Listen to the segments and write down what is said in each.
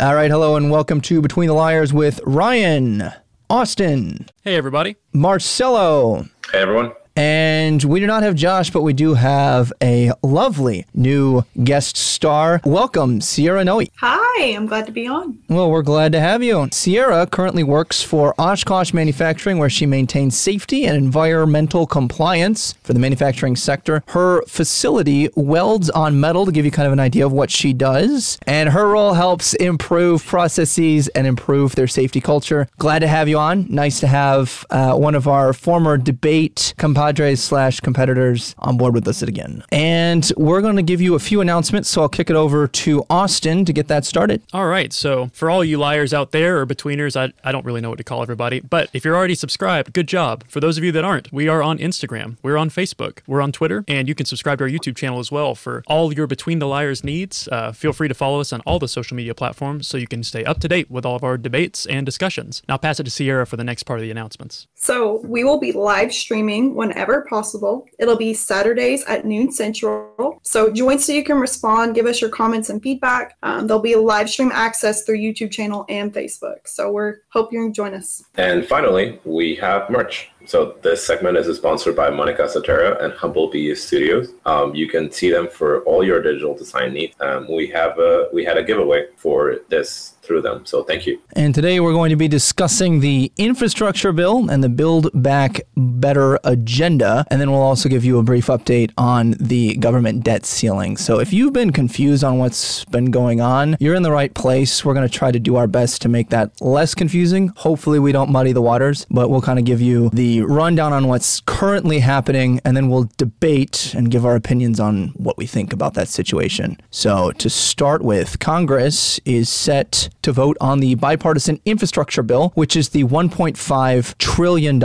All right, hello and welcome to Between the Liars with Ryan, Austin, Hey, everybody. Marcelo. Hey everyone. And we do not have Josh, but we do have a lovely new guest star. Welcome, Sierra Noe. Hi, I'm glad to be on. Well, we're glad to have you. Sierra currently works for Oshkosh Manufacturing, where she maintains safety and environmental compliance for the manufacturing sector. Her facility welds on metal to give you kind of an idea of what she does, and her role helps improve processes and improve their safety culture. Glad to have you on. Nice to have uh, one of our former debate compadres slash competitors on board with us again. And we're going to give you a few announcements, so I'll kick it over to Austin to get that started. All right. So, for all you liars out there or betweeners, I, I don't really know what to call everybody, but if you're already subscribed, good job. For those of you that aren't, we are on Instagram, we're on Facebook, we're on Twitter, and you can subscribe to our YouTube channel as well for all your Between the Liars needs. Uh, feel free to follow us on all the social media platforms so you can stay up to date with all of our debates and discussions. Now, pass it to Sierra for the next part of the announcements. So, we will be live streaming whenever possible. It'll be Saturdays at noon central. So, join so you can respond, give us your comments and feedback. Um, there'll be live stream access through YouTube channel and Facebook. So, we're hope you join us. And finally, we have merch. So this segment is sponsored by Monica Sotera and Humblebee Studios. Um, you can see them for all your digital design needs. Um, we have a we had a giveaway for this through them. So thank you. And today we're going to be discussing the infrastructure bill and the Build Back Better agenda. And then we'll also give you a brief update on the government debt ceiling. So if you've been confused on what's been going on, you're in the right place. We're going to try to do our best to make that less confusing. Hopefully, we don't muddy the waters, but we'll kind of give you the rundown on what's currently happening, and then we'll debate and give our opinions on what we think about that situation. So, to start with, Congress is set to vote on the bipartisan infrastructure bill, which is the $1.5 trillion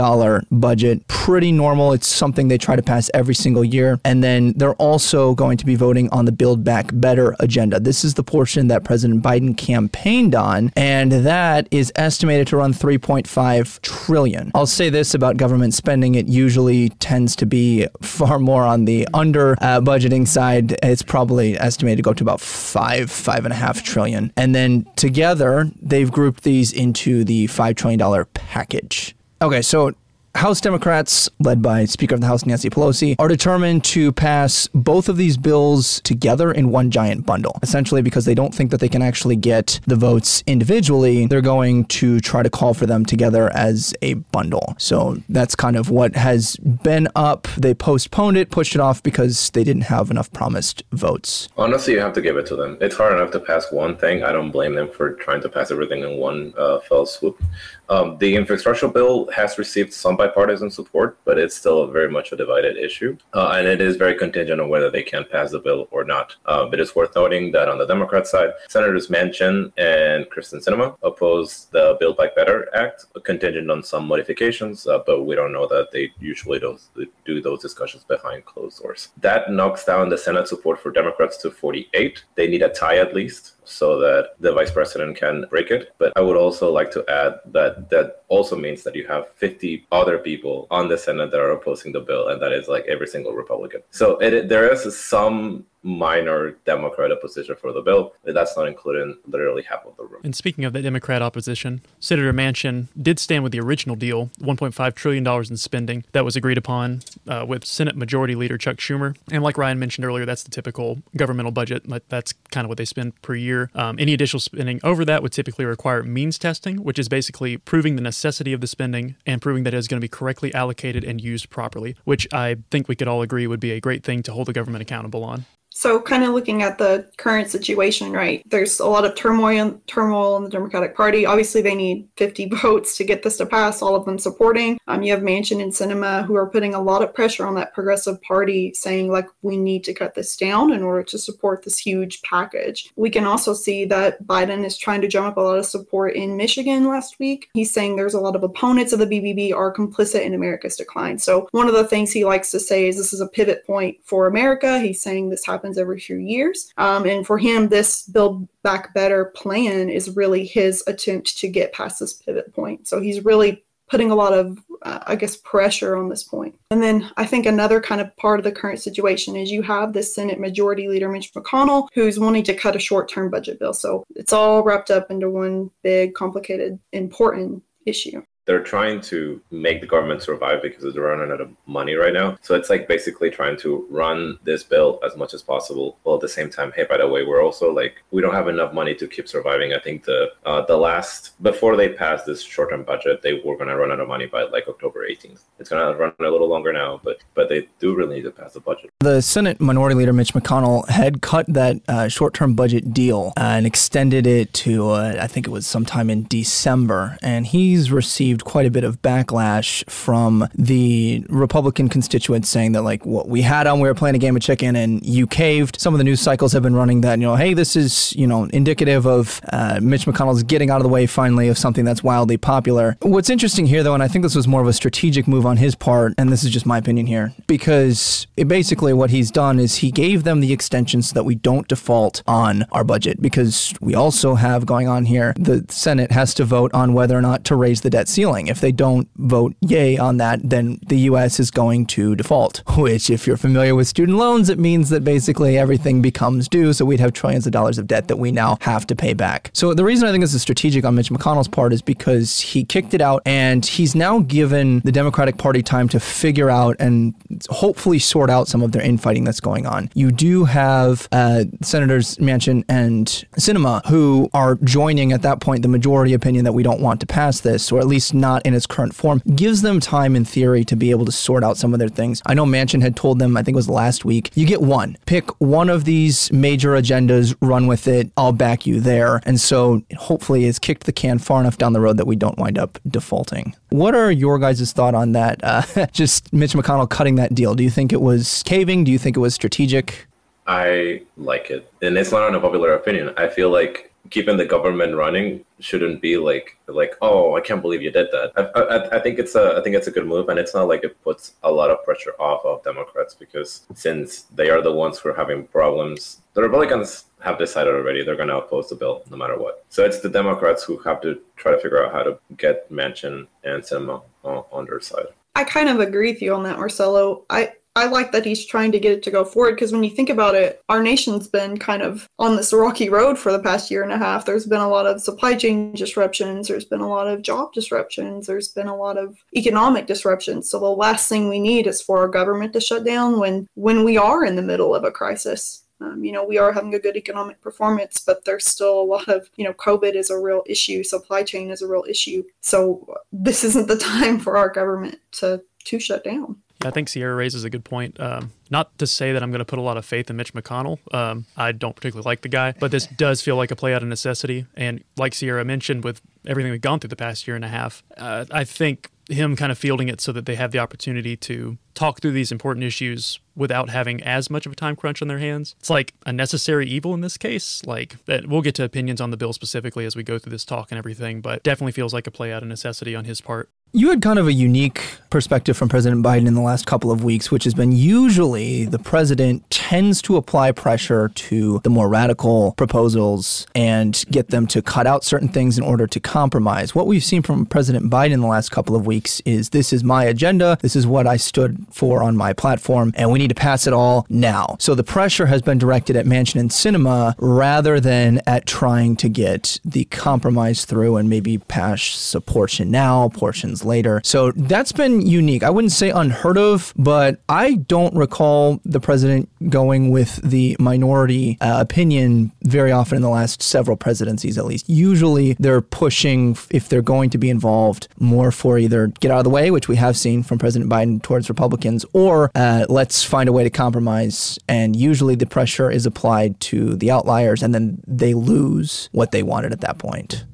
budget. Pretty normal. It's something they try to pass every single year. And then they're also going to be voting on the Build Back Better agenda. This is the portion that President Biden campaigned on, and that is estimated to run 3.5 trillion. I'll say this about government spending: it usually tends to be far more on the under uh, budgeting side. It's probably estimated to go to about five, five and a half trillion. And then together, they've grouped these into the five trillion dollar package. Okay, so House Democrats, led by Speaker of the House Nancy Pelosi, are determined to pass both of these bills together in one giant bundle. Essentially, because they don't think that they can actually get the votes individually, they're going to try to call for them together as a bundle. So that's kind of what has been up. They postponed it, pushed it off because they didn't have enough promised votes. Honestly, you have to give it to them. It's hard enough to pass one thing. I don't blame them for trying to pass everything in one uh, fell swoop. Um, the infrastructure bill has received some bipartisan support, but it's still very much a divided issue. Uh, and it is very contingent on whether they can pass the bill or not. Uh, but it's worth noting that on the Democrat side, Senators Manchin and Kyrsten Sinema opposed the Build Back Better Act, contingent on some modifications, uh, but we don't know that they usually don't do those discussions behind closed doors. That knocks down the Senate support for Democrats to 48. They need a tie at least so that the vice president can break it. But I would also like to add that that also means that you have 50 other people on the Senate that are opposing the bill, and that is like every single Republican. So it, there is some minor Democrat opposition for the bill, that's not including literally half of the room. And speaking of the Democrat opposition, Senator Manchin did stand with the original deal, $1.5 trillion in spending that was agreed upon uh, with Senate Majority Leader Chuck Schumer. And like Ryan mentioned earlier, that's the typical governmental budget. That's kind of what they spend per year. Um, any additional spending over that would typically require means testing, which is basically proving the necessity of the spending and proving that it is going to be correctly allocated and used properly, which I think we could all agree would be a great thing to hold the government accountable on. So, kind of looking at the current situation, right? There's a lot of turmoil, turmoil in the Democratic Party. Obviously, they need 50 votes to get this to pass. All of them supporting. Um, you have Manchin and Sinema who are putting a lot of pressure on that progressive party, saying like we need to cut this down in order to support this huge package. We can also see that Biden is trying to drum up a lot of support in Michigan last week. He's saying there's a lot of opponents of the BBB are complicit in America's decline. So one of the things he likes to say is this is a pivot point for America. He's saying this happens happens every few years. Um, and for him, this Build Back Better plan is really his attempt to get past this pivot point. So he's really putting a lot of uh, I guess pressure on this point. And then I think another kind of part of the current situation is you have the Senate Majority Leader Mitch McConnell who's wanting to cut a short-term budget bill. So it's all wrapped up into one big, complicated, important issue they're trying to make the government survive because they're running out of money right now. So it's like basically trying to run this bill as much as possible, while at the same time, hey, by the way, we're also like we don't have enough money to keep surviving. I think the uh, the last before they passed this short term budget, they were going to run out of money by like October 18th. It's going to run a little longer now, but but they do really need to pass the budget. The Senate Minority Leader Mitch McConnell had cut that uh, short term budget deal uh, and extended it to uh, I think it was sometime in December, and he's received received quite a bit of backlash from the Republican constituents saying that, like, what we had on, we were playing a game of chicken and you caved. Some of the news cycles have been running that, you know, hey, this is, you know, indicative of uh, Mitch McConnell's getting out of the way finally of something that's wildly popular. What's interesting here, though, and I think this was more of a strategic move on his part, and this is just my opinion here, because it basically what he's done is he gave them the extension so that we don't default on our budget, because we also have going on here the Senate has to vote on whether or not to raise the debt ceiling If they don't vote yay on that, then the U.S. is going to default, which, if you're familiar with student loans, it means that basically everything becomes due. So we'd have trillions of dollars of debt that we now have to pay back. So the reason I think this is strategic on Mitch McConnell's part is because he kicked it out and he's now given the Democratic Party time to figure out and hopefully sort out some of their infighting that's going on. You do have uh, Senators Manchin and Sinema who are joining at that point the majority opinion that we don't want to pass this, or at least not in its current form, gives them time in theory to be able to sort out some of their things. I know Manchin had told them, I think it was last week, you get one. Pick one of these major agendas, run with it. I'll back you there. And so hopefully it's kicked the can far enough down the road that we don't wind up defaulting. What are your guys' thought on that? Uh, just Mitch McConnell cutting that deal. Do you think it was caving? Do you think it was strategic? I like it. And it's not an unpopular opinion. I feel like keeping the government running shouldn't be like like oh I can't believe you did that. I, I, I, think it's a I think it's a good move, and it's not like it puts a lot of pressure off of Democrats because since they are the ones who are having problems, the Republicans have decided already they're going to oppose the bill no matter what. So it's the Democrats who have to try to figure out how to get Manchin and Sinema on, on their side. I kind of agree with you on that, Marcelo. I I like that he's trying to get it to go forward because when you think about it, our nation's been kind of on this rocky road for the past year and a half. There's been a lot of supply chain disruptions, there's been a lot of job disruptions, there's been a lot of economic disruptions. So the last thing we need is for our government to shut down when when we are in the middle of a crisis. Um, you know, we are having a good economic performance, but there's still a lot of, you know, COVID is a real issue, supply chain is a real issue. So this isn't the time for our government to to shut down. I think Sierra raises a good point. Um, not to say that I'm going to put a lot of faith in Mitch McConnell. Um, I don't particularly like the guy, but this does feel like a play out of necessity. And like Sierra mentioned, with everything we've gone through the past year and a half, uh, I think him kind of fielding it so that they have the opportunity to talk through these important issues without having as much of a time crunch on their hands. It's like a necessary evil in this case. Like that we'll get to opinions on the bill specifically as we go through this talk and everything, but definitely feels like a play out of necessity on his part. You had kind of a unique perspective from President Biden in the last couple of weeks, which has been usually the president tends to apply pressure to the more radical proposals and get them to cut out certain things in order to compromise. What we've seen from President Biden in the last couple of weeks is this is my agenda, this is what I stood for on my platform, and we need to pass it all now. So the pressure has been directed at Manchin and Sinema rather than at trying to get the compromise through and maybe pass a portion now, portions later. So that's been unique. I wouldn't say unheard of, but I don't recall the president going with the minority uh, opinion very often in the last several presidencies, at least. Usually they're pushing, if they're going to be involved, more for either get out of the way, which we have seen from President Biden towards Republicans, or uh, let's find a way to compromise. And usually the pressure is applied to the outliers, and then they lose what they wanted at that point.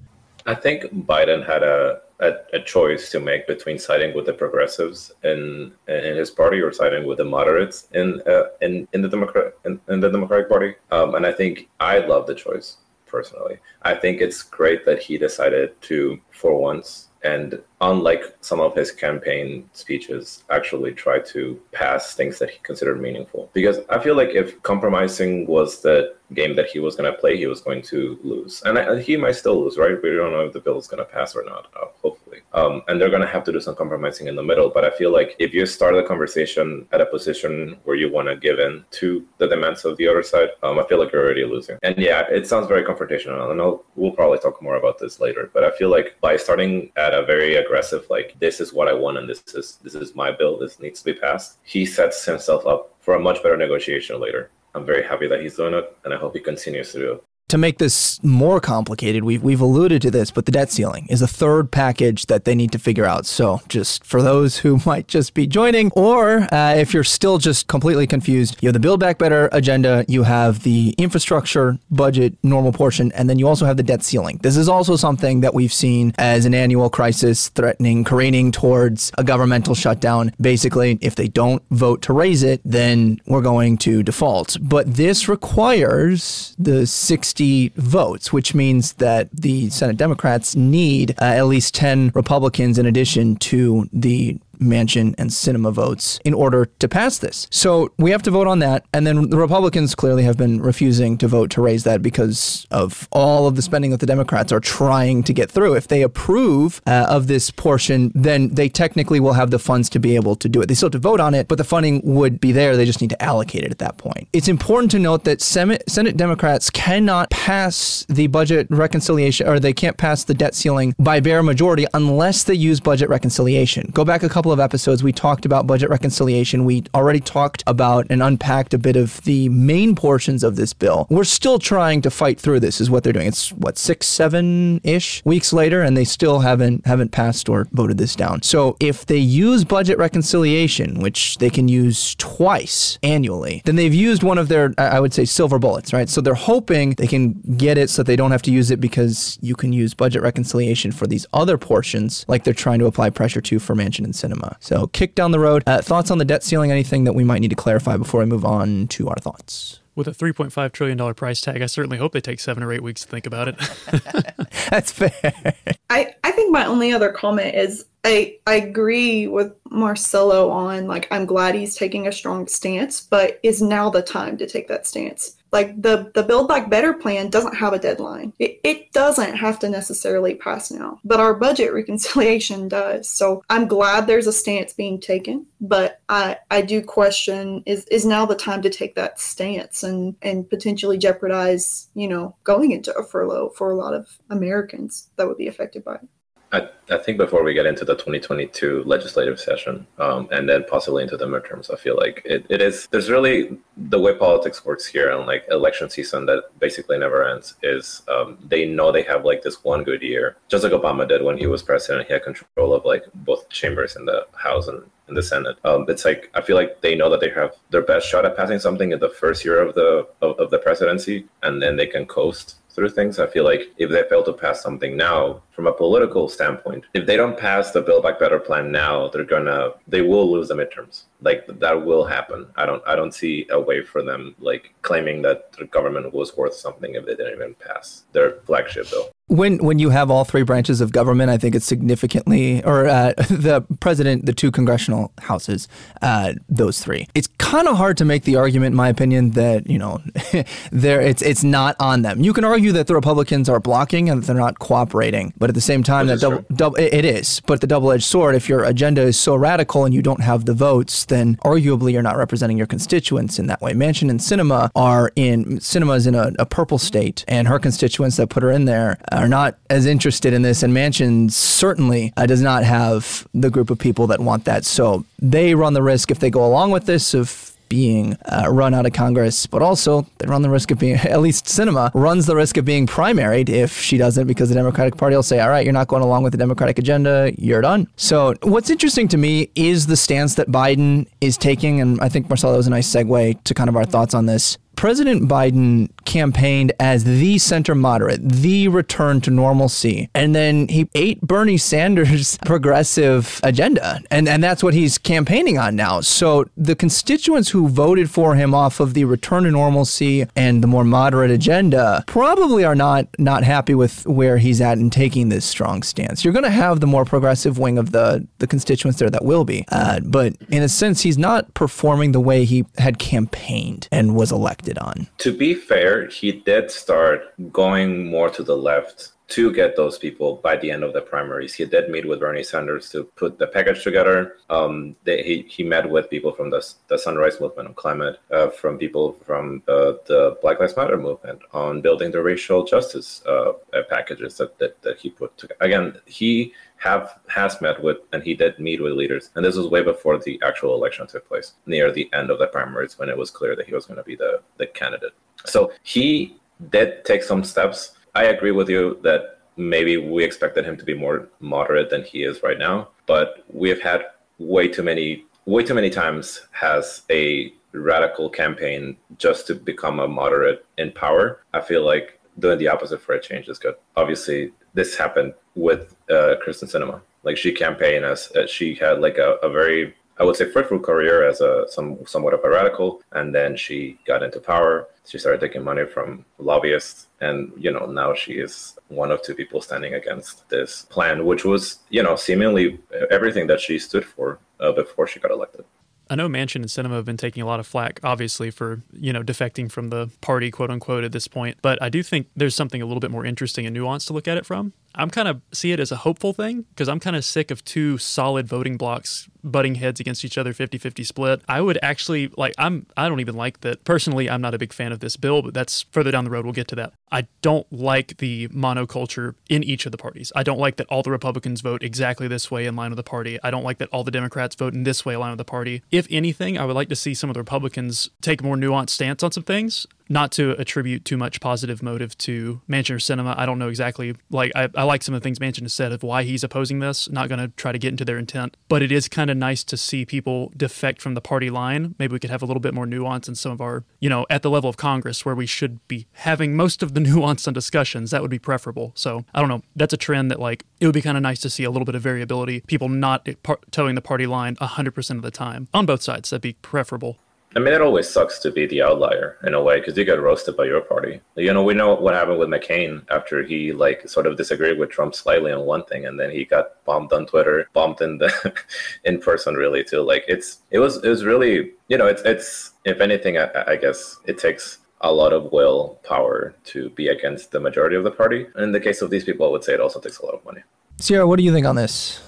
I think Biden had a a, a, choice to make between siding with the progressives in in his party or siding with the moderates in uh, in in the Democrat in, in the Democratic Party. Um, and I think I love the choice personally. I think it's great that he decided to, for once, and unlike some of his campaign speeches, actually try to pass things that he considered meaningful. Because I feel like if compromising was the game that he was going to play, he was going to lose. And I, he might still lose, right? We don't know if the bill is going to pass or not, uh, hopefully. Um, and they're going to have to do some compromising in the middle. But I feel like if you start the conversation at a position where you want to give in to the demands of the other side, um, I feel like you're already losing. And yeah, it sounds very confrontational. And I'll, we'll probably talk more about this later. But I feel like by starting at a very aggressive aggressive like this is what i want and this is this is my bill this needs to be passed. He sets himself up for a much better negotiation later. I'm very happy that he's doing it and i hope he continues to do it to make this more complicated, we've, we've alluded to this, but the debt ceiling is a third package that they need to figure out. So, just for those who might just be joining, or uh, if you're still just completely confused, you have the Build Back Better agenda, you have the infrastructure budget normal portion, and then you also have the debt ceiling. This is also something that we've seen as an annual crisis threatening, careening towards a governmental shutdown. Basically, if they don't vote to raise it, then we're going to default. But this requires the 60 60 votes, which means that the Senate Democrats need uh, at least 10 Republicans in addition to the Manchin and Sinema votes in order to pass this. So we have to vote on that. And then the Republicans clearly have been refusing to vote to raise that because of all of the spending that the Democrats are trying to get through. If they approve uh, of this portion, then they technically will have the funds to be able to do it. They still have to vote on it, but the funding would be there. They just need to allocate it at that point. It's important to note that Senate, Senate Democrats cannot pass the budget reconciliation or they can't pass the debt ceiling by bare majority unless they use budget reconciliation. Go back a couple of episodes, we talked about budget reconciliation. We already talked about and unpacked a bit of the main portions of this bill. We're still trying to fight through this, is what they're doing. It's what six, seven ish weeks later, and they still haven't haven't passed or voted this down. So if they use budget reconciliation, which they can use twice annually, then they've used one of their, I would say, silver bullets, right? So they're hoping they can get it so they don't have to use it because you can use budget reconciliation for these other portions, like they're trying to apply pressure to for Manchin and Sinema. So, kick down the road. Uh, thoughts on the debt ceiling? Anything that we might need to clarify before we move on to our thoughts? With a $3.5 trillion price tag, I certainly hope they take seven or eight weeks to think about it. That's fair. I, I think my only other comment is I I agree with Marcelo on like I'm glad he's taking a strong stance, but is now the time to take that stance? Like the the build back better plan doesn't have a deadline. It, it doesn't have to necessarily pass now but our budget reconciliation does. So i'm glad there's a stance being taken but i i do question is is now the time to take that stance and and potentially jeopardize you know going into a furlough for a lot of americans that would be affected by it I, I think before we get into the 2022 legislative session um, and then possibly into the midterms, I feel like it, it is, there's really the way politics works here and like election season that basically never ends is um, they know they have like this one good year, just like Obama did when he was president. He had control of like both chambers in the House and in the Senate. Um, it's like I feel like they know that they have their best shot at passing something in the first year of the of, of the presidency, and then they can coast through things. I feel like if they fail to pass something now, from a political standpoint, if they don't pass the Build Back Better plan now, they're gonna they will lose the midterms. Like that will happen. I don't I don't see a way for them like claiming that the government was worth something if they didn't even pass their flagship bill. When when you have all three branches of government, I think it's significantly, or uh, the president, the two congressional houses, uh, those three. It's kind of hard to make the argument, in my opinion, that you know, there it's it's not on them. You can argue that the Republicans are blocking and that they're not cooperating, but at the same time, that double, double, it is. But the double-edged sword, if your agenda is so radical and you don't have the votes, then arguably you're not representing your constituents in that way. Manchin and Sinema are in Sinema's in a, a purple state, and her constituents that put her in there are not as interested in this. And Manchin certainly uh, does not have the group of people that want that. So they run the risk if they go along with this of being uh, run out of Congress, but also they run the risk of being, at least Sinema runs the risk of being primaried if she doesn't, because the Democratic Party will say, all right, you're not going along with the Democratic agenda, you're done. So, what's interesting to me is the stance that Biden is taking, and I think Marcelo was a nice segue to kind of our thoughts on this President Biden campaigned as the center moderate, the return to normalcy. And then he ate Bernie Sanders' progressive agenda. And, and that's what he's campaigning on now. So the constituents who voted for him off of the return to normalcy and the more moderate agenda probably are not, not happy with where he's at in taking this strong stance. You're going to have the more progressive wing of the, the constituents there that will be. Uh, but in a sense, he's not performing the way he had campaigned and was elected on. To be fair, he did start going more to the left to get those people by the end of the primaries. He did meet with Bernie Sanders to put the package together. Um, they, he, he met with people from the, the Sunrise Movement on climate, uh, from people from uh, the Black Lives Matter movement on building the racial justice uh, packages that, that, that he put together. Again, he have has met with and he did meet with leaders and this was way before the actual election took place near the end of the primaries when it was clear that he was going to be the, the candidate so he did take some steps I agree with you that maybe we expected him to be more moderate than he is right now, but we've had way too many way too many times has a radical campaign just to become a moderate in power. I feel like doing the opposite for a change is good. Obviously, this happened with uh, Kyrsten Sinema. Like she campaigned as uh, she had like a, a very I would say fruitful career as a some somewhat of a radical, and then she got into power. She started taking money from lobbyists, and you know now she is one of two people standing against this plan, which was you know seemingly everything that she stood for uh, before she got elected. I know Manchin and Sinema have been taking a lot of flack, obviously, for, you know, defecting from the party, quote unquote, at this point. But I do think there's something a little bit more interesting and nuanced to look at it from. I'm kind of see it as a hopeful thing because I'm kind of sick of two solid voting blocks butting heads against each other 50-50 split. I would actually like I'm I don't even like that. Personally, I'm not a big fan of this bill, but that's further down the road. We'll get to that. I don't like the monoculture in each of the parties. I don't like that all the Republicans vote exactly this way in line with the party. I don't like that all the Democrats vote in this way in line with the party. If anything, I would like to see some of the Republicans take a more nuanced stance on some things not to attribute too much positive motive to Manchin or Sinema. I don't know exactly. Like, I, I like some of the things Manchin has said of why he's opposing this. Not going to try to get into their intent, but it is kind of nice to see people defect from the party line. Maybe we could have a little bit more nuance in some of our, you know, at the level of Congress where we should be having most of the nuance on discussions. That would be preferable. So I don't know. That's a trend that, like, it would be kind of nice to see a little bit of variability. People not par- towing the party line 100% of the time on both sides. That'd be preferable. I mean, it always sucks to be the outlier in a way because you get roasted by your party. You know, we know what happened with McCain after he like sort of disagreed with Trump slightly on one thing, and then he got bombed on Twitter, bombed in the in person, really too. Like it's it was it was really you know it's it's if anything, I, I guess it takes a lot of willpower to be against the majority of the party. And in the case of these people, I would say it also takes a lot of money. Sierra, what do you think on this?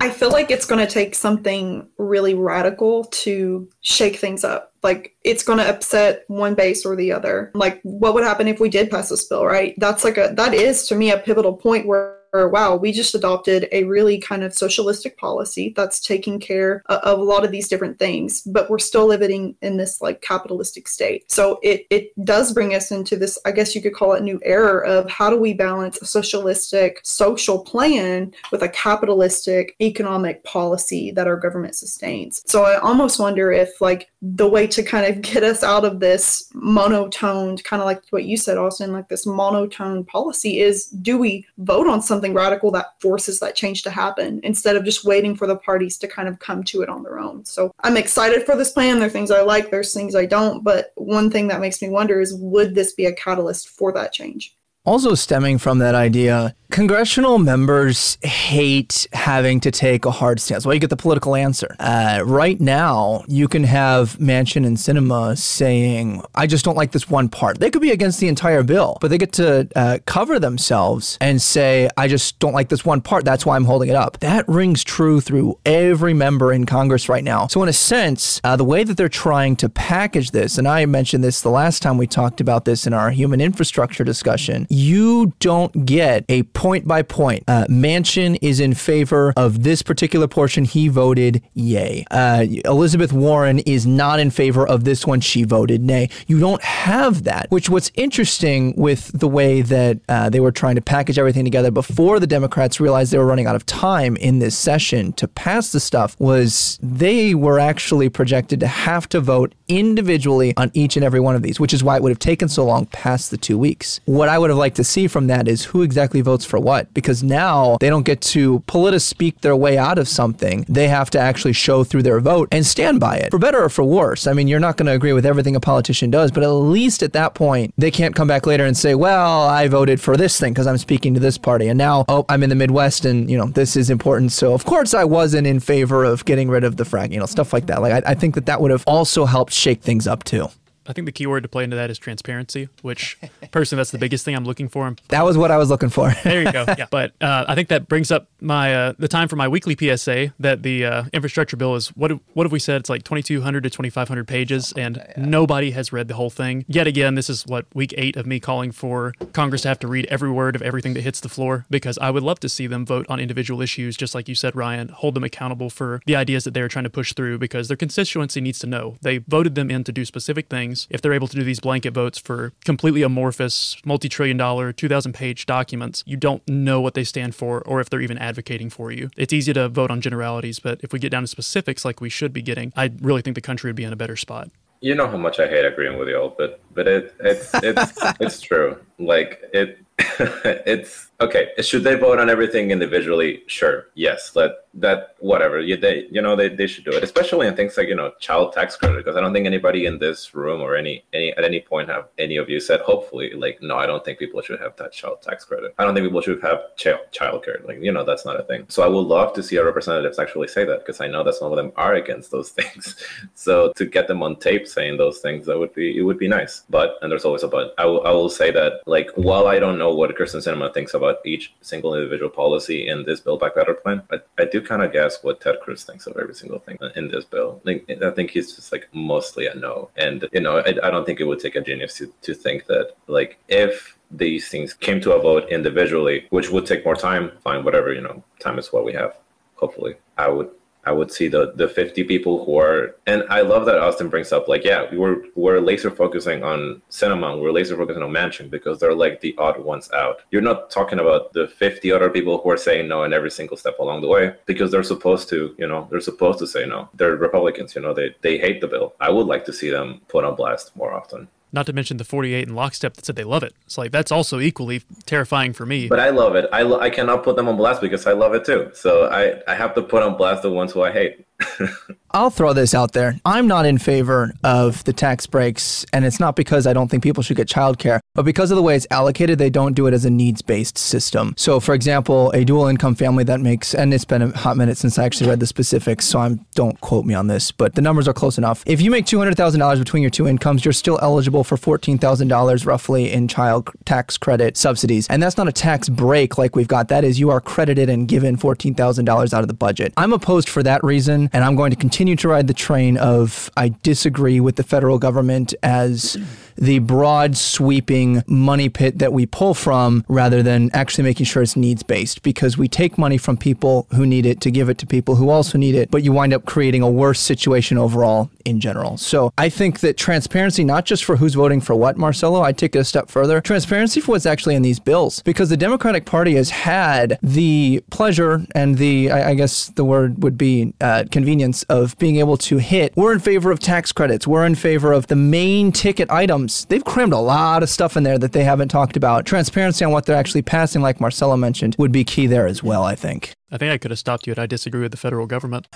I feel like it's going to take something really radical to shake things up. Like it's going to upset one base or the other. Like what would happen if we did pass this bill, right? That's like a that is to me a pivotal point where wow, we just adopted a really kind of socialistic policy that's taking care of a lot of these different things, but we're still living in this like capitalistic state. So it, it does bring us into this, I guess you could call it new era of how do we balance a socialistic social plan with a capitalistic economic policy that our government sustains. So I almost wonder if like the way to kind of get us out of this monotoned, kind of like what you said, Austin, like this monotone policy is do we vote on something something radical that forces that change to happen instead of just waiting for the parties to kind of come to it on their own. So I'm excited for this plan. There are things I like, there's things I don't. But one thing that makes me wonder is would this be a catalyst for that change? Also, stemming from that idea, congressional members hate having to take a hard stance. Well, you get the political answer. Uh, right now, you can have Manchin and Sinema saying, I just don't like this one part. They could be against the entire bill, but they get to uh, cover themselves and say, I just don't like this one part. That's why I'm holding it up. That rings true through every member in Congress right now. So, in a sense, uh, the way that they're trying to package this, and I mentioned this the last time we talked about this in our human infrastructure discussion, you don't get a point by point. Uh, Manchin is in favor of this particular portion. He voted yay. Uh, Elizabeth Warren is not in favor of this one. She voted nay. You don't have that, which what's interesting with the way that uh, they were trying to package everything together before the Democrats realized they were running out of time in this session to pass the stuff was they were actually projected to have to vote individually on each and every one of these, which is why it would have taken so long past the two weeks. What I would have liked to see from that is who exactly votes for what, because now they don't get to politi speak their way out of something. They have to actually show through their vote and stand by it, for better or for worse. I mean, you're not going to agree with everything a politician does, but at least at that point, they can't come back later and say, well, I voted for this thing because I'm speaking to this party. And now, oh, I'm in the Midwest and, you know, this is important. So, of course, I wasn't in favor of getting rid of the fracking, you know, stuff like that. Like, I, I think that that would have also helped shake things up too. I think the key word to play into that is transparency, which personally that's the biggest thing I'm looking for. That was what I was looking for. there you go. Yeah, but uh, I think that brings up my uh, the time for my weekly PSA that the uh, infrastructure bill is what what have we said? It's like 2,200 to 2,500 pages, and yeah. nobody has read the whole thing yet. Again, this is what week eight of me calling for Congress to have to read every word of everything that hits the floor because I would love to see them vote on individual issues, just like you said, Ryan. Hold them accountable for the ideas that they are trying to push through because their constituency needs to know they voted them in to do specific things. If they're able to do these blanket votes for completely amorphous, multi trillion dollar, 2,000 page documents, you don't know what they stand for or if they're even advocating for you. It's easy to vote on generalities, but if we get down to specifics like we should be getting, I really think the country would be in a better spot. You know how much I hate agreeing with y'all, but but it it's it's it's true. Like it it's okay. Should they vote on everything individually? Sure. Yes. Let that whatever you they you know they, they should do it, especially in things like you know child tax credit. Because I don't think anybody in this room or any any at any point have any of you said hopefully like no, I don't think people should have that child tax credit. I don't think people should have child child care. Like you know that's not a thing. So I would love to see our representatives actually say that because I know that some of them are against those things. so to get them on tape saying those things, that would be it would be nice. But and there's always a but. I will I will say that like while I don't know what Kyrsten Sinema thinks about each single individual policy in this Build Back Better plan, I, I do kind of guess what Ted Cruz thinks of every single thing in this bill. Like, I think he's just like mostly a no. And, you know, I, I don't think it would take a genius to, to think that, like, if these things came to a vote individually, which would take more time, fine, whatever, you know, time is what we have, hopefully. I would I would see the the 50 people who are and I love that Austin brings up like yeah we were we're laser focusing on Sinema we're laser focusing on Manchin because they're like the odd ones out. You're not talking about the 50 other people who are saying no in every single step along the way because they're supposed to you know they're supposed to say no. They're Republicans you know they they hate the bill. I would like to see them put on blast more often not to mention the 48 and lockstep that said they love it. It's like that's also equally terrifying for me. But I love it. I, lo- I cannot put them on blast because I love it too. So I, I have to put on blast the ones who I hate. I'll throw this out there. I'm not in favor of the tax breaks, and it's not because I don't think people should get childcare, but because of the way it's allocated, they don't do it as a needs based system. So, for example, a dual income family that makes, and it's been a hot minute since I actually read the specifics, so I'm don't quote me on this, but the numbers are close enough. If you make $200,000 between your two incomes, you're still eligible for $14,000 roughly in child tax credit subsidies. And that's not a tax break like we've got. That is, you are credited and given $14,000 out of the budget. I'm opposed for that reason, and I'm going to continue to ride the train of I disagree with the federal government as the broad sweeping money pit that we pull from rather than actually making sure it's needs based because we take money from people who need it to give it to people who also need it, but you wind up creating a worse situation overall in general. So I think that transparency, not just for who's voting for what, Marcelo, I'd take it a step further. Transparency for what's actually in these bills because the Democratic Party has had the pleasure and the, I, I guess the word would be uh, convenience of being able to hit, we're in favor of tax credits, we're in favor of the main ticket items. They've crammed a lot of stuff in there that they haven't talked about. Transparency on what they're actually passing, like Marcelo mentioned, would be key there as well, I think. I think I could have stopped you at I disagree with the federal government.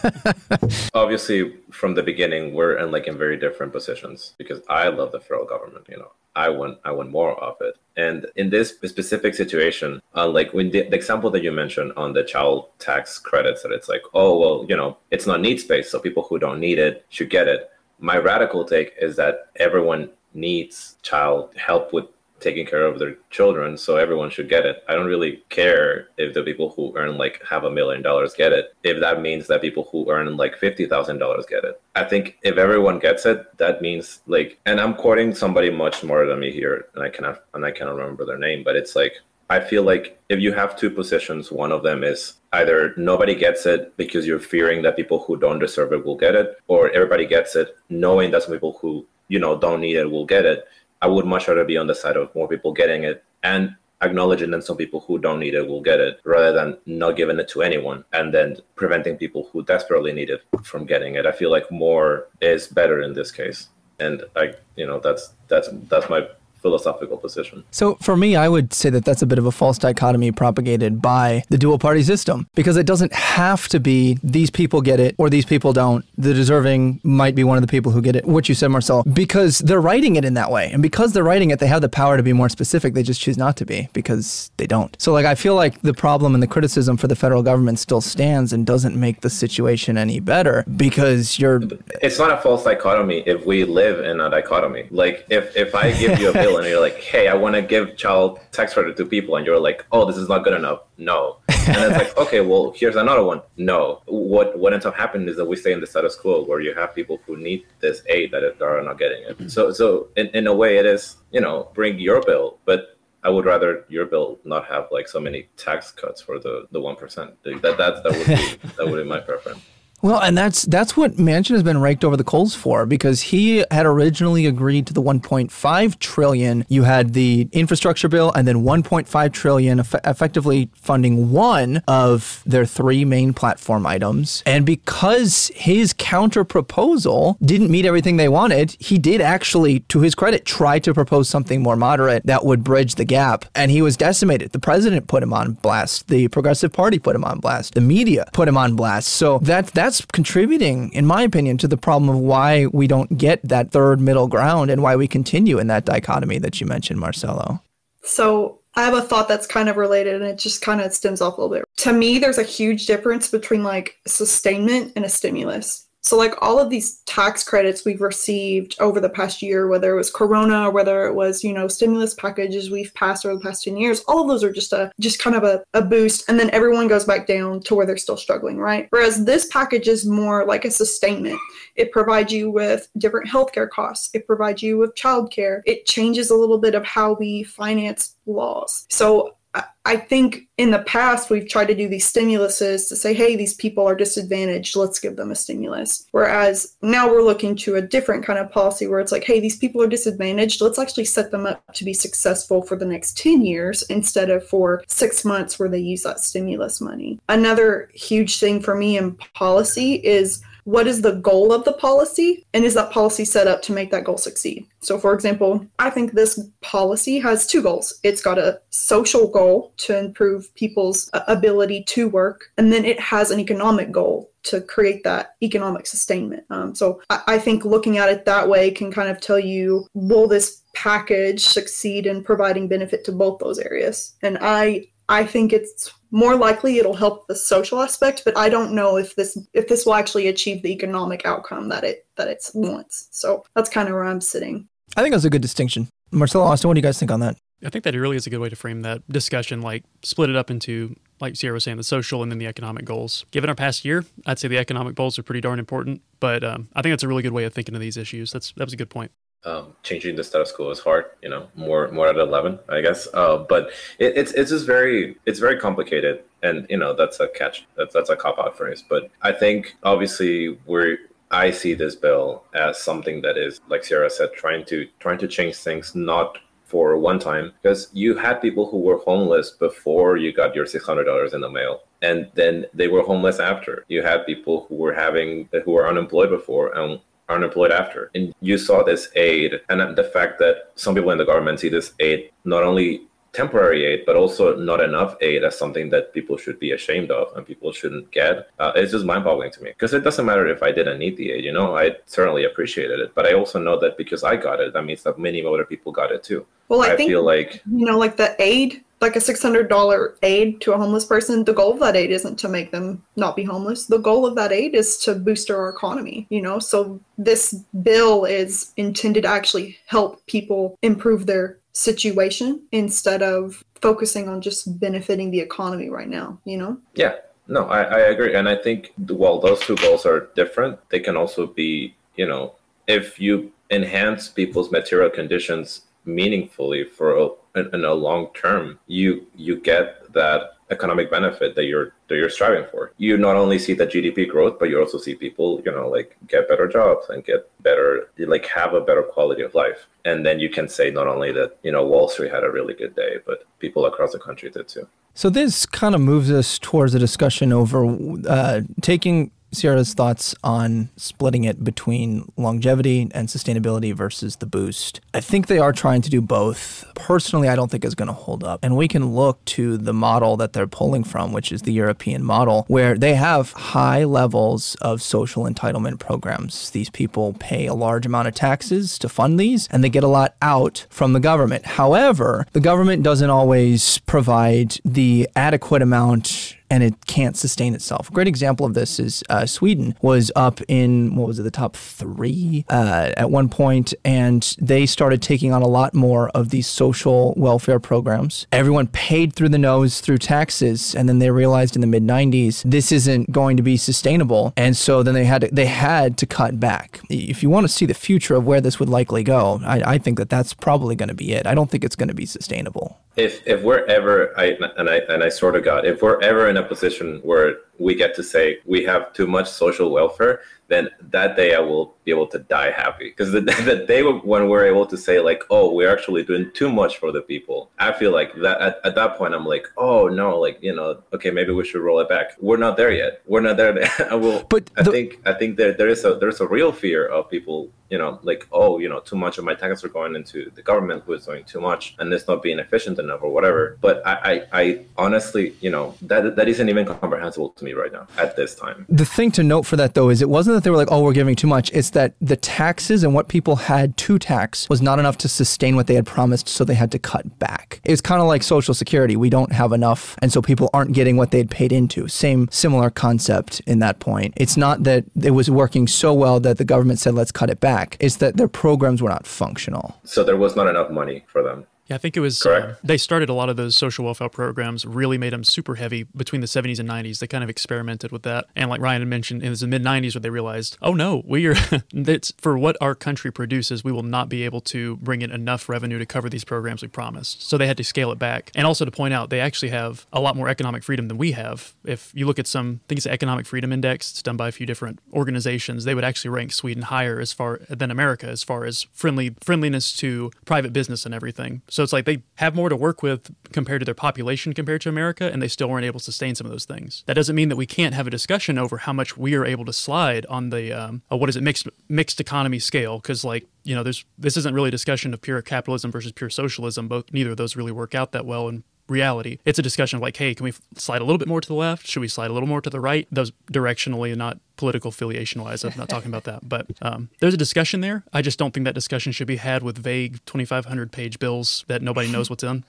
Obviously, from the beginning, we're in like in very different positions because I love the federal government. You know, I want I want more of it. And in this specific situation, uh, like when the, the, example that you mentioned on the child tax credits, that it's like, oh well, you know, it's not needs based, so people who don't need it should get it. My radical take is that everyone needs child help with taking care of their children, so everyone should get it. I don't really care if the people who earn like half a million dollars get it, if that means that people who earn like $50,000 get it. I think if everyone gets it, that means like, and I'm quoting somebody much more than me here, and I cannot, and I cannot remember their name, but it's like, I feel like if you have two positions, one of them is either nobody gets it because you're fearing that people who don't deserve it will get it, or everybody gets it knowing that some people who you know don't need it will get it. I would much rather be on the side of more people getting it and acknowledging that some people who don't need it will get it rather than not giving it to anyone and then preventing people who desperately need it from getting it. I feel like more is better in this case. And I, you know, that's that's that's my philosophical position. So for me, I would say that that's a bit of a false dichotomy propagated by the dual party system because it doesn't have to be these people get it or these people don't. The deserving might be one of the people who get it. What you said, Marcel, because they're writing it in that way. And because they're writing it, they have the power to be more specific. They just choose not to be because they don't. So like I feel like the problem and the criticism for the federal government still stands and doesn't make the situation any better because you're It's not a false dichotomy if we live in a dichotomy. Like if if I give you a bill and you're like, hey, I want to give child tax credit to people, and you're like, oh, this is not good enough. No. And it's like, okay, well, here's another one. No. What what ends up happening is that we stay in the status quo where you have people who need this aid that are not getting it. So so in, in a way it is, you know, bring your bill, but I would rather your bill not have like so many tax cuts for the the one percent. That that that would be that would be my preference. Well, and that's that's what Manchin has been raked over the coals for because he had originally agreed to the 1.5 trillion. You had the infrastructure bill and then 1.5 trillion eff- effectively funding one of their three main platform items. And because his counter proposal didn't meet everything they wanted, he did actually to his credit try to propose something more moderate that would bridge the gap. And he was decimated. The president put him on blast. The Progressive Party put him on blast. The media put him on blast. So that that that's contributing, in my opinion, to the problem of why we don't get that third middle ground and why we continue in that dichotomy that you mentioned, Marcelo. So I have a thought that's kind of related and it just kind of stems off a little bit. To me, there's a huge difference between like sustainment and a stimulus. So, like all of these tax credits we've received over the past year, whether it was Corona or whether it was, you know, stimulus packages we've passed over the past 10 years, all of those are just a just kind of a, a boost. And then everyone goes back down to where they're still struggling, right? Whereas this package is more like a sustainment. It provides you with different healthcare costs, it provides you with childcare, it changes a little bit of how we finance laws. So I think in the past we've tried to do these stimuluses to say, hey, these people are disadvantaged, let's give them a stimulus. Whereas now we're looking to a different kind of policy where it's like, hey, these people are disadvantaged, let's actually set them up to be successful for the next 10 years instead of for six months where they use that stimulus money. Another huge thing for me in policy is what is the goal of the policy and is that policy set up to make that goal succeed? So for example i think this policy has two goals. It's got a social goal to improve people's uh, ability to work and then it has an economic goal to create that economic sustainment. Um, so I, I think looking at it that way can kind of tell you will this package succeed in providing benefit to both those areas? And i I think it's more likely it'll help the social aspect, but I don't know if this if this will actually achieve the economic outcome that it that it wants. So that's kind of where I'm sitting. I think that's a good distinction. Marcelo Austin, what do you guys think on that? I think that really is a good way to frame that discussion, like split it up into, like Sierra was saying, the social and then the economic goals. Given our past year, I'd say the economic goals are pretty darn important, but um, I think that's a really good way of thinking of these issues. That's That was a good point um, changing the status quo is hard, you know, more more at eleven, I guess. Uh, but it, it's it's just very it's very complicated, and you know that's a catch that's that's a cop out phrase. But I think obviously we're I see this bill as something that is, like Sierra said, trying to trying to change things not for one time because you had people who were homeless before you got your six hundred dollars in the mail and then they were homeless after you had people who were having who were unemployed before and unemployed after. And you saw this aid, and the fact that some people in the government see this aid not only temporary aid, but also not enough aid as something that people should be ashamed of and people shouldn't get. Uh, it's just mind boggling to me because it doesn't matter if I didn't need the aid, you know, I certainly appreciated it. But I also know that because I got it, that means that many other people got it too. Well, I, I think, feel like, you know, like the aid like a $600 aid to a homeless person the goal of that aid isn't to make them not be homeless the goal of that aid is to boost our economy you know so this bill is intended to actually help people improve their situation instead of focusing on just benefiting the economy right now, you know? Yeah, no, I, I agree. And I think while those two goals are different, they can also be, you know, if you enhance people's material conditions meaningfully for a, in a long term, you you get that economic benefit that you're that you're striving for. You not only see the GDP growth, but you also see people, you know, like get better jobs and get better, like have a better quality of life. And then you can say not only that you know Wall Street had a really good day, but people across the country did too. So this kind of moves us towards a discussion over uh, taking Sierra's thoughts on splitting it between longevity and sustainability versus the boost. I think they are trying to do both. Personally, I don't think it's going to hold up. And we can look to the model that they're pulling from, which is the European model, where they have high levels of social entitlement programs. These people pay a large amount of taxes to fund these, and they get a lot out from the government. However, the government doesn't always provide the adequate amount and it can't sustain itself. A great example of this is uh, Sweden was up in what was it the top three uh, at one point, and they started taking on a lot more of these social welfare programs. Everyone paid through the nose through taxes, and then they realized in the mid '90s this isn't going to be sustainable, and so then they had to, they had to cut back. If you want to see the future of where this would likely go, I, I think that that's probably going to be it. I don't think it's going to be sustainable if if we're ever I and I and I sort of got if we're ever in a position where we get to say we have too much social welfare, then that day I will be able to die happy. Because the, the day when we're able to say like, oh, we're actually doing too much for the people, I feel like that at, at that point I'm like, oh no, like you know, okay, maybe we should roll it back. We're not there yet. We're not there. I will. But I the- think I think there there is a there's a real fear of people you know, like, oh, you know, too much of my taxes are going into the government who is doing too much and it's not being efficient enough or whatever. But I, I, I honestly, you know, that that isn't even comprehensible to me right now at this time. The thing to note for that though is it wasn't that they were like, oh, we're giving too much. It's that the taxes and what people had to tax was not enough to sustain what they had promised, so they had to cut back. It's kind of like Social Security. We don't have enough, and so people aren't getting what they'd paid into. Same similar concept in that point. It's not that it was working so well that the government said let's cut it back. It's that their programs were not functional. So there was not enough money for them. Yeah, I think it was. Uh, they started a lot of those social welfare programs, really made them super heavy between the 70s and 90s. They kind of experimented with that. And like Ryan had mentioned, it was the mid 90s where they realized, oh no, we are, that's for what our country produces, we will not be able to bring in enough revenue to cover these programs we promised. So they had to scale it back. And also to point out, they actually have a lot more economic freedom than we have. If you look at some, I think it's the Economic Freedom Index, it's done by a few different organizations, they would actually rank Sweden higher as far than America as far as friendly friendliness to private business and everything. So it's like they have more to work with compared to their population compared to America, and they still weren't able to sustain some of those things. That doesn't mean that we can't have a discussion over how much we are able to slide on the um, uh, what is it mixed mixed economy scale because like you know there's this isn't really a discussion of pure capitalism versus pure socialism. Both neither of those really work out that well in reality. It's a discussion of like, hey, can we slide a little bit more to the left? Should we slide a little more to the right? Those directionally and not political affiliation wise. I'm not talking about that. But um, there's a discussion there. I just don't think that discussion should be had with vague 2,500 page bills that nobody knows what's in.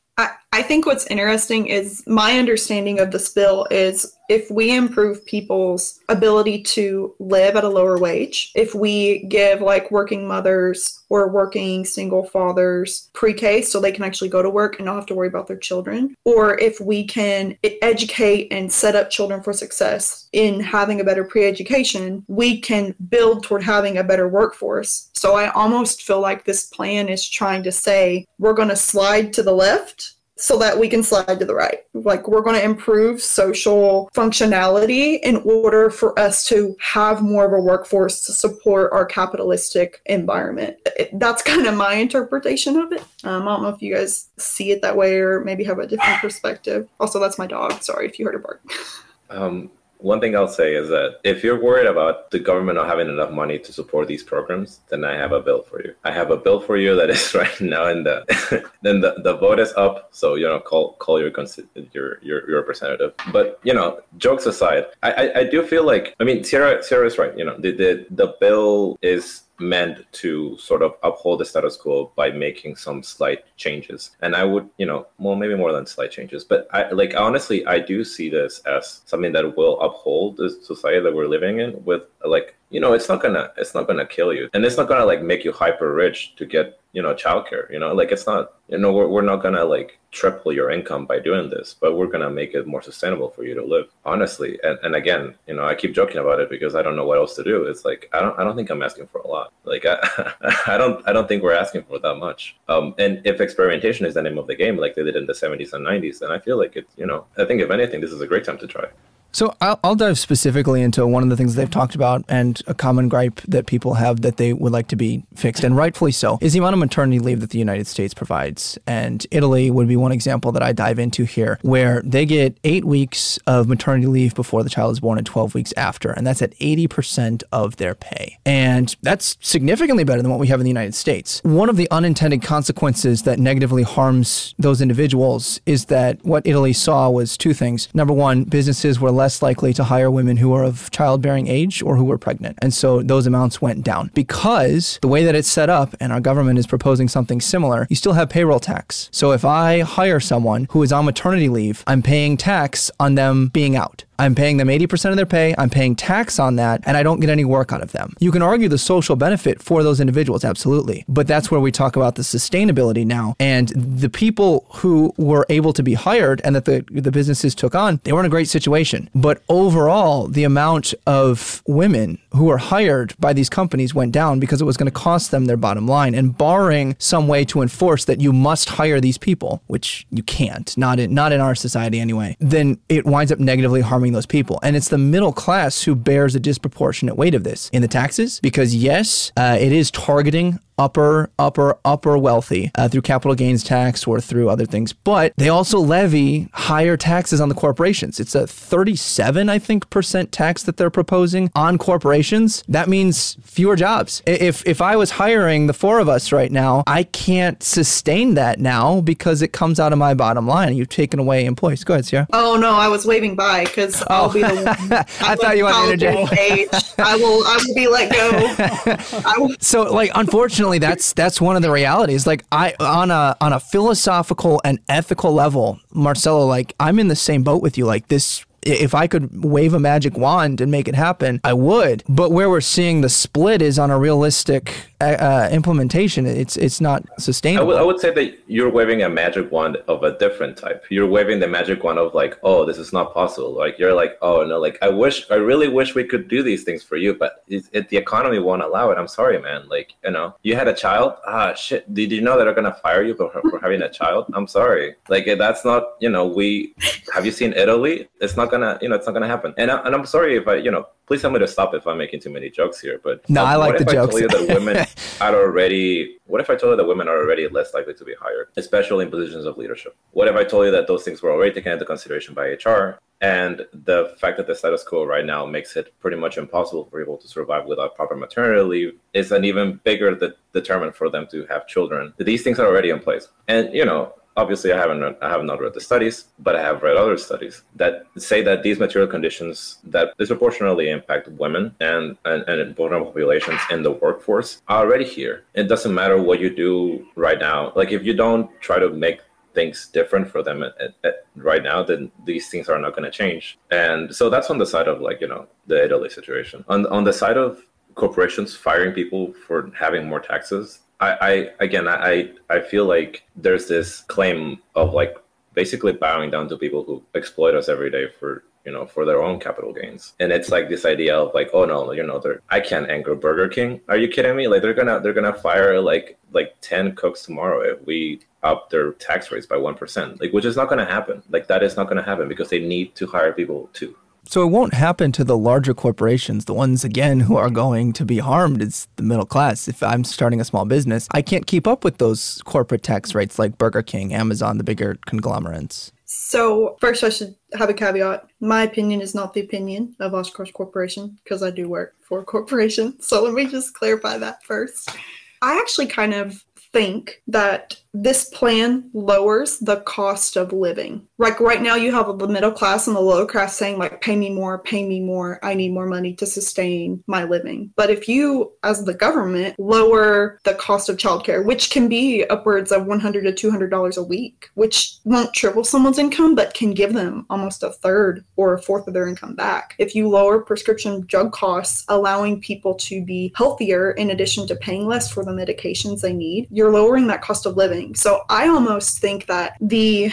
Think what's interesting is my understanding of this bill is if we improve people's ability to live at a lower wage, if we give like working mothers or working single fathers pre K so they can actually go to work and not have to worry about their children, or if we can educate and set up children for success in having a better pre education, we can build toward having a better workforce. So I almost feel like this plan is trying to say we're going to slide to the left so that we can slide to the right. Like we're going to improve social functionality in order for us to have more of a workforce to support our capitalistic environment. That's kind of my interpretation of it. Um, I don't know if you guys see it that way or maybe have a different perspective. Also, that's my dog. Sorry if you heard a bark. Um, one thing I'll say is that if you're worried about the government not having enough money to support these programs, then I have a bill for you. I have a bill for you that is right now in the then the, the vote is up. So you know, call call your your your, your representative. But you know, jokes aside, I, I, I do feel like I mean Sierra Sierra is right. You know, the the, the bill is meant to sort of uphold the status quo by making some slight changes. And I would, you know, well, maybe more than slight changes, but I like honestly, I do see this as something that will uphold the society that we're living in with like, you know, it's not gonna, it's not gonna kill you, and it's not gonna like make you hyper rich to get you know childcare. You know, like it's not you know we're, we're not gonna like triple your income by doing this, but we're gonna make it more sustainable for you to live. Honestly, and, and again, you know, I keep joking about it because I don't know what else to do. It's like I don't I don't think I'm asking for a lot. Like I I don't I don't think we're asking for that much. Um, and if experimentation is the name of the game, like they did in the 70s and 90s, then I feel like it's you know I think if anything, this is a great time to try. So I'll, I'll, dive specifically into one of the things they've talked about and a common gripe that people have that they would like to be fixed, and rightfully so, is the amount of maternity leave that the United States provides. And Italy would be one example that I dive into here, where they get eight weeks of maternity leave before the child is born and 12 weeks after, and that's at 80% of their pay. And that's significantly better than what we have in the United States. One of the unintended consequences that negatively harms those individuals is that what Italy saw was two things. Number one, businesses were less less likely to hire women who are of childbearing age or who were pregnant. And so those amounts went down. Because the way that it's set up, and our government is proposing something similar, you still have payroll tax. So if I hire someone who is on maternity leave, I'm paying tax on them being out. I'm paying them 80% of their pay, I'm paying tax on that, and I don't get any work out of them. You can argue the social benefit for those individuals, absolutely. But that's where we talk about the sustainability now. And the people who were able to be hired and that the, the businesses took on, they were in a great situation. But overall, the amount of women who were hired by these companies went down because it was going to cost them their bottom line. And barring some way to enforce that you must hire these people, which you can't, not in, not in our society anyway, then it winds up negatively harming harming those people. And it's the middle class who bears a disproportionate weight of this in the taxes because, yes, uh, it is targeting upper, upper, upper wealthy uh, through capital gains tax or through other things. But they also levy higher taxes on the corporations. It's a 37, I think, percent tax that they're proposing on corporations. That means fewer jobs. If if I was hiring the four of us right now, I can't sustain that now because it comes out of my bottom line. You've taken away employees. Go ahead, Sierra. Oh no, I was waving by because I'll oh. be the one. I, thought you wanted to interject. I will. I will be let go. So, like, unfortunately unfortunately, that's that's one of the realities. Like I on a on a philosophical and ethical level, Marcelo, like I'm in the same boat with you. Like this if I could wave a magic wand and make it happen, I would. But where we're seeing the split is on a realistic uh, uh implementation. It's it's not sustainable. I would, I would say that you're waving a magic wand of a different type. You're waving the magic wand of like, oh, this is not possible. Like you're like, oh no, like I wish, I really wish we could do these things for you, but it, it, the economy won't allow it. I'm sorry, man. Like you know, you had a child. Ah, shit. Did you know that they're gonna fire you for, for having a child? I'm sorry. Like that's not. You know, we have you seen Italy? It's not gonna. You know, it's not gonna happen. And I, and I'm sorry if I. You know, please tell me to stop if I'm making too many jokes here. But no, I like the jokes. I told you that women are already. What if I told you that women are already less likely to be hired, especially in positions of leadership? What if I told you that those things were already taken into consideration by HR, and the fact that the status quo right now makes it pretty much impossible for people to survive without proper maternity leave is an even bigger de- determinant for them to have children. These things are already in place, and you know obviously I haven't I have not read the studies, but I have read other studies that say that these material conditions that disproportionately impact women and, and, and vulnerable populations in the workforce are already here. It doesn't matter what you do right now. Like if you don't try to make things different for them at, at, right now, then these things are not going to change. And so that's on the side of like you know the Italy situation. On on the side of corporations firing people for having more taxes, I, I again I I feel like there's this claim of like basically bowing down to people who exploit us every day for you know for their own capital gains. And it's like this idea of like oh no you know they're i can't anger burger king. Are you kidding me? Like they're gonna they're gonna fire like like 10 cooks tomorrow if we up their tax rates by 1% like which is not gonna happen. Like that is not gonna happen because they need to hire people too so it won't happen to the larger corporations. The ones, again, who are going to be harmed is the middle class. If I'm starting a small business, I can't keep up with those corporate tax rates like Burger King, Amazon, the bigger conglomerates. So, first, I should have a caveat. My opinion is not the opinion of Oshkosh Corporation because I do work for a corporation. So, let me just clarify that first. I actually kind of think that this plan lowers the cost of living. Like right now, you have the middle class and the lower class saying, like, pay me more, pay me more, I need more money to sustain my living. But if you, as the government, lower the cost of childcare, which can be upwards of 100 to $200 a week, which won't triple someone's income, but can give them almost a third or a fourth of their income back. If you lower prescription drug costs, allowing people to be healthier in addition to paying less for the medications they need, you're lowering that cost of living. So I almost think that the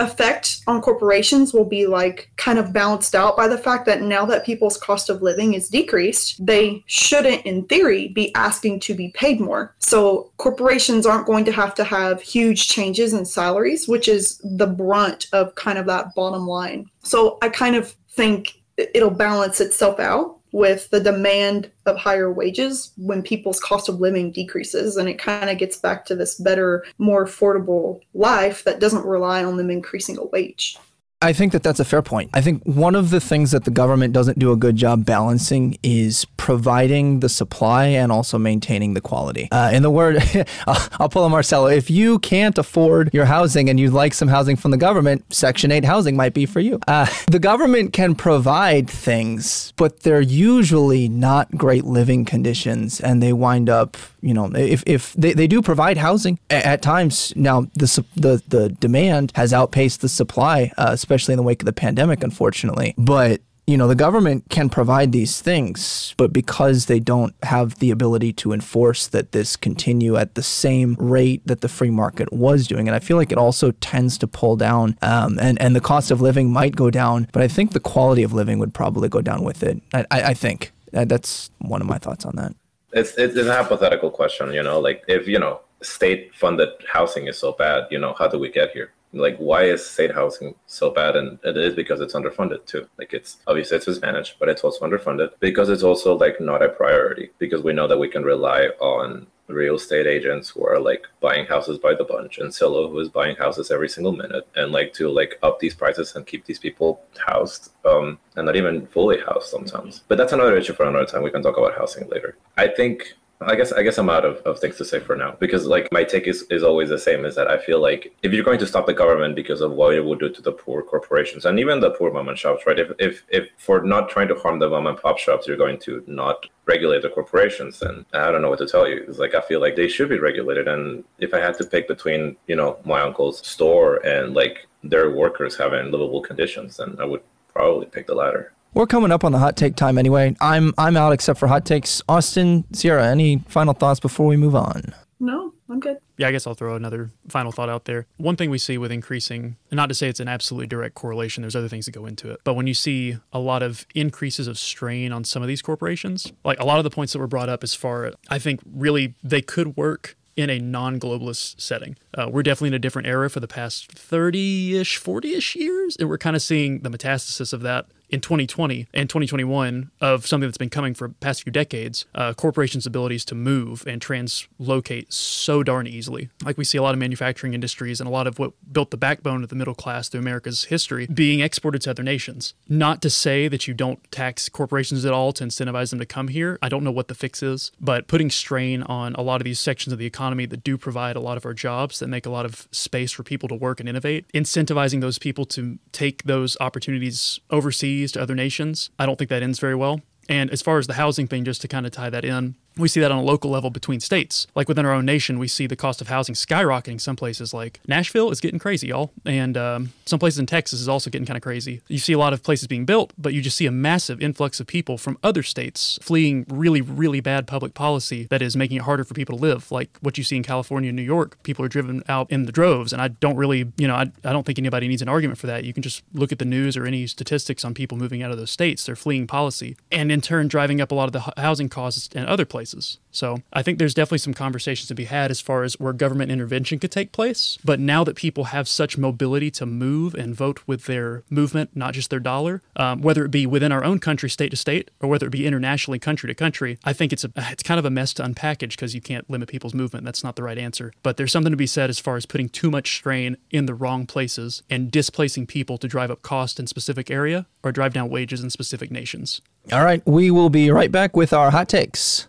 effect on corporations will be like kind of balanced out by the fact that now that people's cost of living is decreased, they shouldn't, in theory, be asking to be paid more. So corporations aren't going to have to have huge changes in salaries, which is the brunt of kind of that bottom line. So I kind of think it'll balance itself out with the demand of higher wages when people's cost of living decreases and it kind of gets back to this better more affordable life that doesn't rely on them increasing a wage I think that that's a fair point. I think one of the things that the government doesn't do a good job balancing is providing the supply and also maintaining the quality. Uh, in the word, I'll pull a Marcelo. If you can't afford your housing and you'd like some housing from the government, Section 8 housing might be for you. Uh, the government can provide things, but they're usually not great living conditions and they wind up, you know, if, if they, they do provide housing at, at times, now the, the, the demand has outpaced the supply. Uh, especially in the wake of the pandemic, unfortunately. But you know, the government can provide these things, but because they don't have the ability to enforce that this continue at the same rate that the free market was doing, and I feel like it also tends to pull down, um, and and the cost of living might go down, but I think the quality of living would probably go down with it. I, I think that's one of my thoughts on that. It's it's a hypothetical question, you know, like if you know state funded housing is so bad, you know, how do we get here? Like why is state housing so bad and it is because it's underfunded too? Like it's obviously it's mismanaged but it's also underfunded because it's also like not a priority because we know that we can rely on real estate agents who are like buying houses by the bunch and Zillow who is buying houses every single minute and like to like up these prices and keep these people housed um and not even fully housed sometimes. But that's another issue for another time. We can talk about housing later. I think I guess I guess I'm out of, of things to say for now because like my take is, is always the same is that I feel like if you're going to stop the government because of what it would do to the poor corporations and even the poor mom and shops, right? If if if for not trying to harm the mom and pop shops, you're going to not regulate the corporations, then I don't know what to tell you. It's like I feel like they should be regulated. And if I had to pick between, you know, my uncle's store and like their workers having livable conditions, then I would probably pick the latter. We're coming up on the hot take time anyway. I'm I'm out except for hot takes. Austin, Sierra, any final thoughts before we move on? No, I'm good. Yeah, I guess I'll throw another final thought out there. One thing we see with increasing, and not to say it's an absolutely direct correlation, there's other things that go into it, but when you see a lot of increases of strain on some of these corporations, like a lot of the points that were brought up as far, I think really they could work in a non-globalist setting. Uh, we're definitely in a different era for the past 30-ish, 40-ish years, and we're kind of seeing the metastasis of that in 2020 and 2021 of something that's been coming for past few decades, uh, corporations' abilities to move and translocate so darn easily. Like we see a lot of manufacturing industries and a lot of what built the backbone of the middle class through America's history being exported to other nations. Not to say that you don't tax corporations at all to incentivize them to come here. I don't know what the fix is, but putting strain on a lot of these sections of the economy that do provide a lot of our jobs, that make a lot of space for people to work and innovate, incentivizing those people to take those opportunities overseas to other nations, I don't think that ends very well. And as far as the housing thing, just to kind of tie that in, we see that on a local level between states. Like within our own nation, we see the cost of housing skyrocketing. Some places like Nashville is getting crazy, y'all. And um, some places in Texas is also getting kind of crazy. You see a lot of places being built, but you just see a massive influx of people from other states fleeing really, really bad public policy that is making it harder for people to live. Like what you see in California and New York, people are driven out in the droves. And I don't really, you know, I, I don't think anybody needs an argument for that. You can just look at the news or any statistics on people moving out of those states. They're fleeing policy and in turn driving up a lot of the housing costs in other places. So I think there's definitely some conversations to be had as far as where government intervention could take place. But now that people have such mobility to move and vote with their movement, not just their dollar, um, whether it be within our own country, state to state, or whether it be internationally, country to country, I think it's a it's kind of a mess to unpackage because you can't limit people's movement. That's not the right answer. But there's something to be said as far as putting too much strain in the wrong places and displacing people to drive up cost in specific area or drive down wages in specific nations. All right, we will be right back with our hot takes.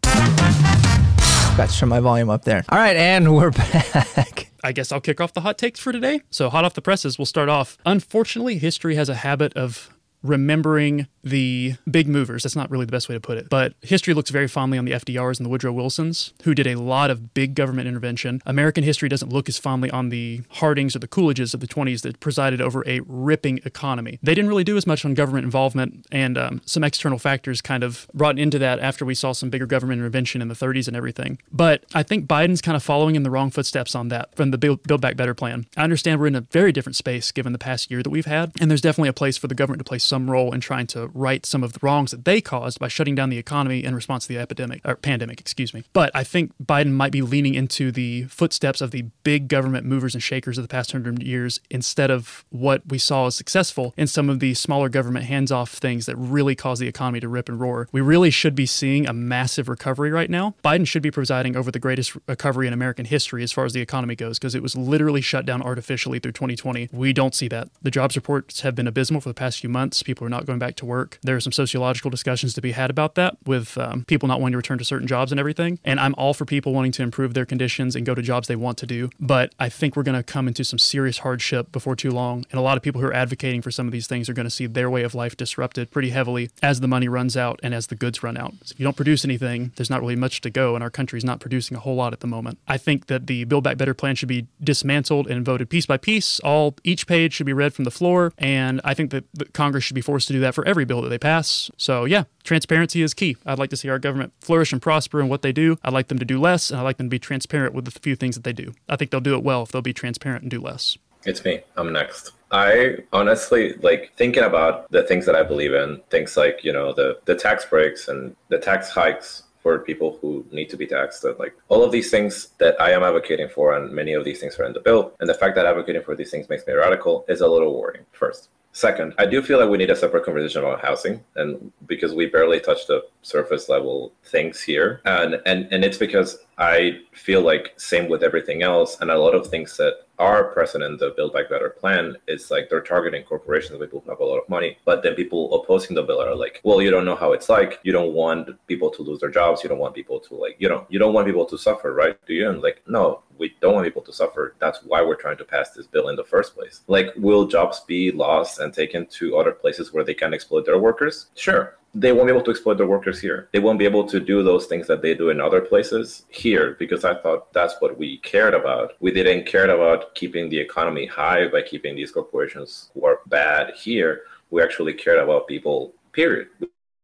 Got to turn my volume up there. All right, and we're back. I guess I'll kick off the hot takes for today. So, hot off the presses, we'll start off. Unfortunately, history has a habit of remembering the big movers. That's not really the best way to put it. But history looks very fondly on the FDRs and the Woodrow Wilsons, who did a lot of big government intervention. American history doesn't look as fondly on the Hardings or the Coolidges of the 20s that presided over a ripping economy. They didn't really do as much on government involvement, and um, some external factors kind of brought into that after we saw some bigger government intervention in the 30s and everything. But I think Biden's kind of following in the wrong footsteps on that from the Build, Build Back Better plan. I understand we're in a very different space given the past year that we've had, and there's definitely a place for the government to play some role in trying to right some of the wrongs that they caused by shutting down the economy in response to the epidemic or pandemic, excuse me. But I think Biden might be leaning into the footsteps of the big government movers and shakers of the past hundred years instead of what we saw as successful in some of the smaller government hands-off things that really caused the economy to rip and roar. We really should be seeing a massive recovery right now. Biden should be presiding over the greatest recovery in American history as far as the economy goes because it was literally shut down artificially through 2020. We don't see that. The jobs reports have been abysmal for the past few months. People are not going back to work. There are some sociological discussions to be had about that with um, people not wanting to return to certain jobs and everything. And I'm all for people wanting to improve their conditions and go to jobs they want to do. But I think we're going to come into some serious hardship before too long. And a lot of people who are advocating for some of these things are going to see their way of life disrupted pretty heavily as the money runs out and as the goods run out. So if you don't produce anything, there's not really much to go, and our country's not producing a whole lot at the moment. I think that the Build Back Better plan should be dismantled and voted piece by piece. All each page should be read from the floor, and I think that Congress should be forced to do that for every bill that they pass. So yeah, transparency is key. I'd like to see our government flourish and prosper in what they do. I'd like them to do less, and I'd like them to be transparent with the few things that they do. I think they'll do it well if they'll be transparent and do less. It's me. I'm next. I honestly like thinking about the things that I believe in, things like, you know, the the tax breaks and the tax hikes for people who need to be taxed. That like all of these things that I am advocating for, and many of these things are in the bill. And the fact that advocating for these things makes me radical is a little worrying. First, Second, I do feel like we need a separate conversation about housing, and because we barely touched the surface level things here, and and and it's because I feel like same with everything else, and a lot of things that present in the Build Back Better plan is like they're targeting corporations, people who have a lot of money, but then people opposing the bill are like, well, you don't know how it's like. You don't want people to lose their jobs. You don't want people to like, you know, you don't want people to suffer, right? Do you? And like, no, we don't want people to suffer. That's why we're trying to pass this bill in the first place. Like, will jobs be lost and taken to other places where they can exploit their workers? Sure they won't be able to exploit their workers here. They won't be able to do those things that they do in other places here because I thought that's what we cared about. We didn't care about keeping the economy high by keeping these corporations who are bad here. We actually cared about people, period.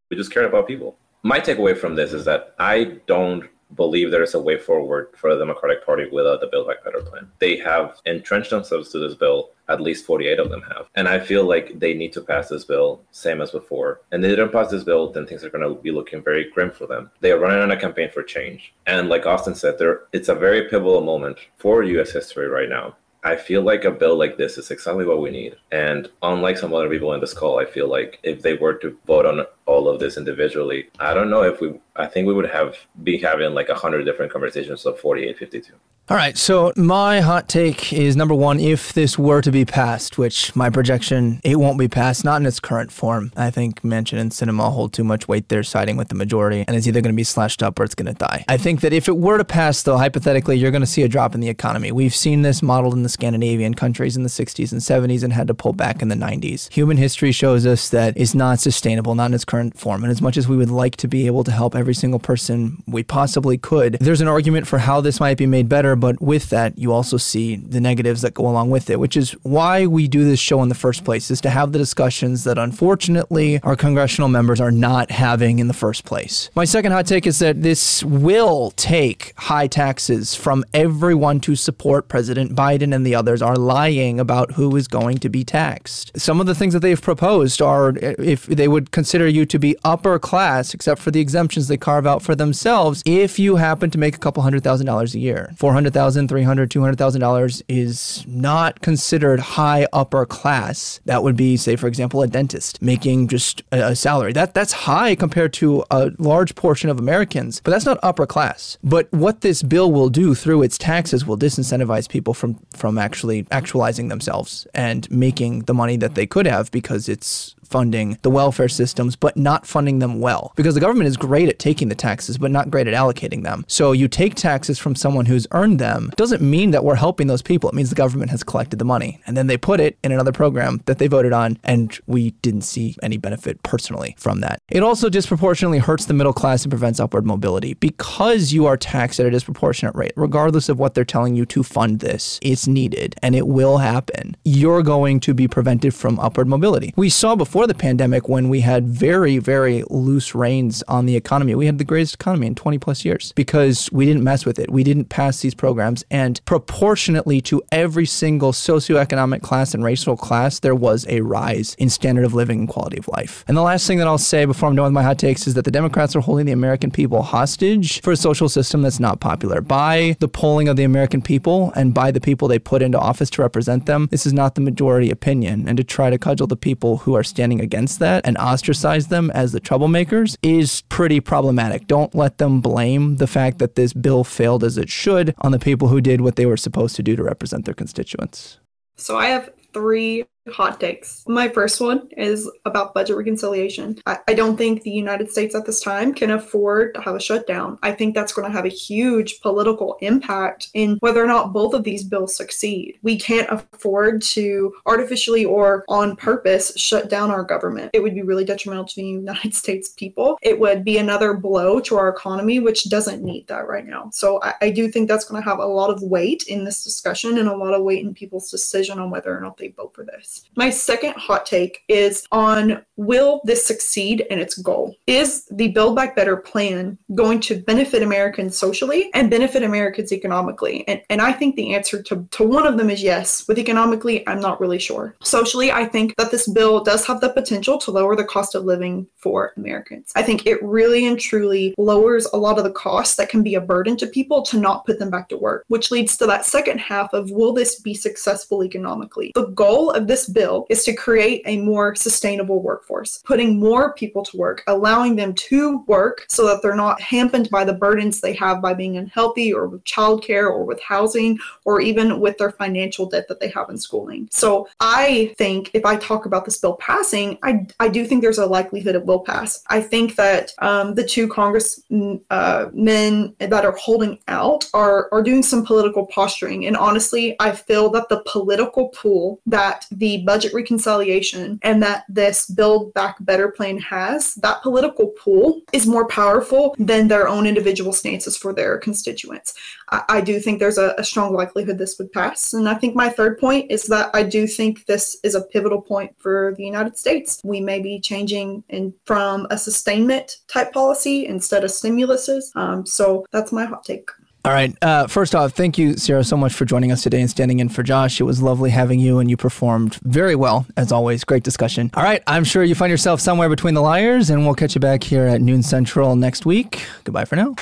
We just cared about people. My takeaway from this is that I don't believe there is a way forward for the Democratic Party without the Build Back Better plan. They have entrenched themselves to this bill. At least 48 of them have. And I feel like they need to pass this bill, same as before. And they didn't pass this bill, then things are going to be looking very grim for them. They are running on a campaign for change. And like Austin said, there it's a very pivotal moment for US history right now. I feel like a bill like this is exactly what we need. And unlike some other people in this call, I feel like if they were to vote on all of this individually, I don't know if we, I think we would have be having like a hundred different conversations of 48, 52. All right, so my hot take is number one, if this were to be passed, which my projection, it won't be passed, not in its current form. I think Manchin and Sinema hold too much weight there, siding with the majority, and it's either going to be slashed up or it's going to die. I think that if it were to pass, though, hypothetically, you're going to see a drop in the economy. We've seen this modeled in the Scandinavian countries in the 60s and 70s and had to pull back in the 90s. Human history shows us that it's not sustainable, not in its current form. And as much as we would like to be able to help every single person we possibly could, there's an argument for how this might be made better but with that, you also see the negatives that go along with it, which is why we do this show in the first place, is to have the discussions that unfortunately our congressional members are not having in the first place. My second hot take is that this will take high taxes from everyone to support President Biden and the others are lying about who is going to be taxed. Some of the things that they've proposed are eh, if they would consider you to be upper class, except for the exemptions they carve out for themselves, if you happen to make a couple hundred thousand dollars a year. 400,000, 300, 200,000 dollars is not considered high upper class. That would be, say, for example, a dentist making just a, a salary. That that's high compared to a large portion of Americans, but that's not upper class. But what this bill will do through its taxes will disincentivize people from from actually actualizing themselves and making the money that they could have because it's funding the welfare systems, but not funding them well. Because the government is great at taking the taxes, but not great at allocating them. So you take taxes from someone who's earned them, doesn't mean that we're helping those people. It means the government has collected the money. And then they put it in another program that they voted on, and we didn't see any benefit personally from that. It also disproportionately hurts the middle class and prevents upward mobility because you are taxed at a disproportionate rate, regardless of what they're telling you to fund this. It's needed and it will happen. You're going to be prevented from upward mobility. We saw before the pandemic when we had very, very loose reins on the economy. We had the greatest economy in 20 plus years because we didn't mess with it. We didn't pass these programs. And proportionately to every single socioeconomic class and racial class, there was a rise in standard of living and quality of life. And the last thing that I'll say before I'm done with my hot takes is that the Democrats are holding the American people hostage for a social system that's not popular. By the polling of the American people and by the people they put into office to represent them, this is not the majority opinion. And to try to cudgel the people who are standing against that and ostracize them as the troublemakers is pretty problematic. Don't let them blame the fact that this bill failed as it should on the people who did what they were supposed to do to represent their constituents. So I have three hot takes. My first one is about budget reconciliation. I, I, don't think the United States at this time can afford to have a shutdown. I think that's going to have a huge political impact in whether or not both of these bills succeed. We can't afford to artificially or on purpose shut down our government. It would be really detrimental to the United States people. It would be another blow to our economy, which doesn't need that right now. So I, I do think that's going to have a lot of weight in this discussion and a lot of weight in people's decision on whether or not they vote for this. My second hot take is on will this succeed in its goal? Is the Build Back Better plan going to benefit Americans socially and benefit Americans economically? And, and I think the answer to, to one of them is yes. With economically, I'm not really sure. Socially, I think that this bill does have the potential to lower the cost of living for Americans. I think it really and truly lowers a lot of the costs that can be a burden to people to not put them back to work, which leads to that second half of will this be successful economically? The goal of this bill is to create a more sustainable workforce, putting more people to work, allowing them to work so that they're not hampered by the burdens they have by being unhealthy or with childcare or with housing or even with their financial debt that they have in schooling. So I think if I talk about this bill passing, I, I do think there's a likelihood it will pass. I think that um, the two congressmen uh, that are holding out are, are doing some political posturing. And honestly, I feel that the political pool that the budget reconciliation and that this Build Back Better plan has, that political pool is more powerful than their own individual stances for their constituents. I, I do think there's a, a strong likelihood this would pass. And I think my third point is that I do think this is a pivotal point for the United States. We may be changing in, from a sustainment type policy instead of stimuluses. Um, so that's my hot take. All right. Uh, first off, thank you, Sarah, so much for joining us today and standing in for Josh. It was lovely having you, and you performed very well, as always. Great discussion. All right. I'm sure you find yourself somewhere between the liars, and we'll catch you back here at noon central next week. Goodbye for now.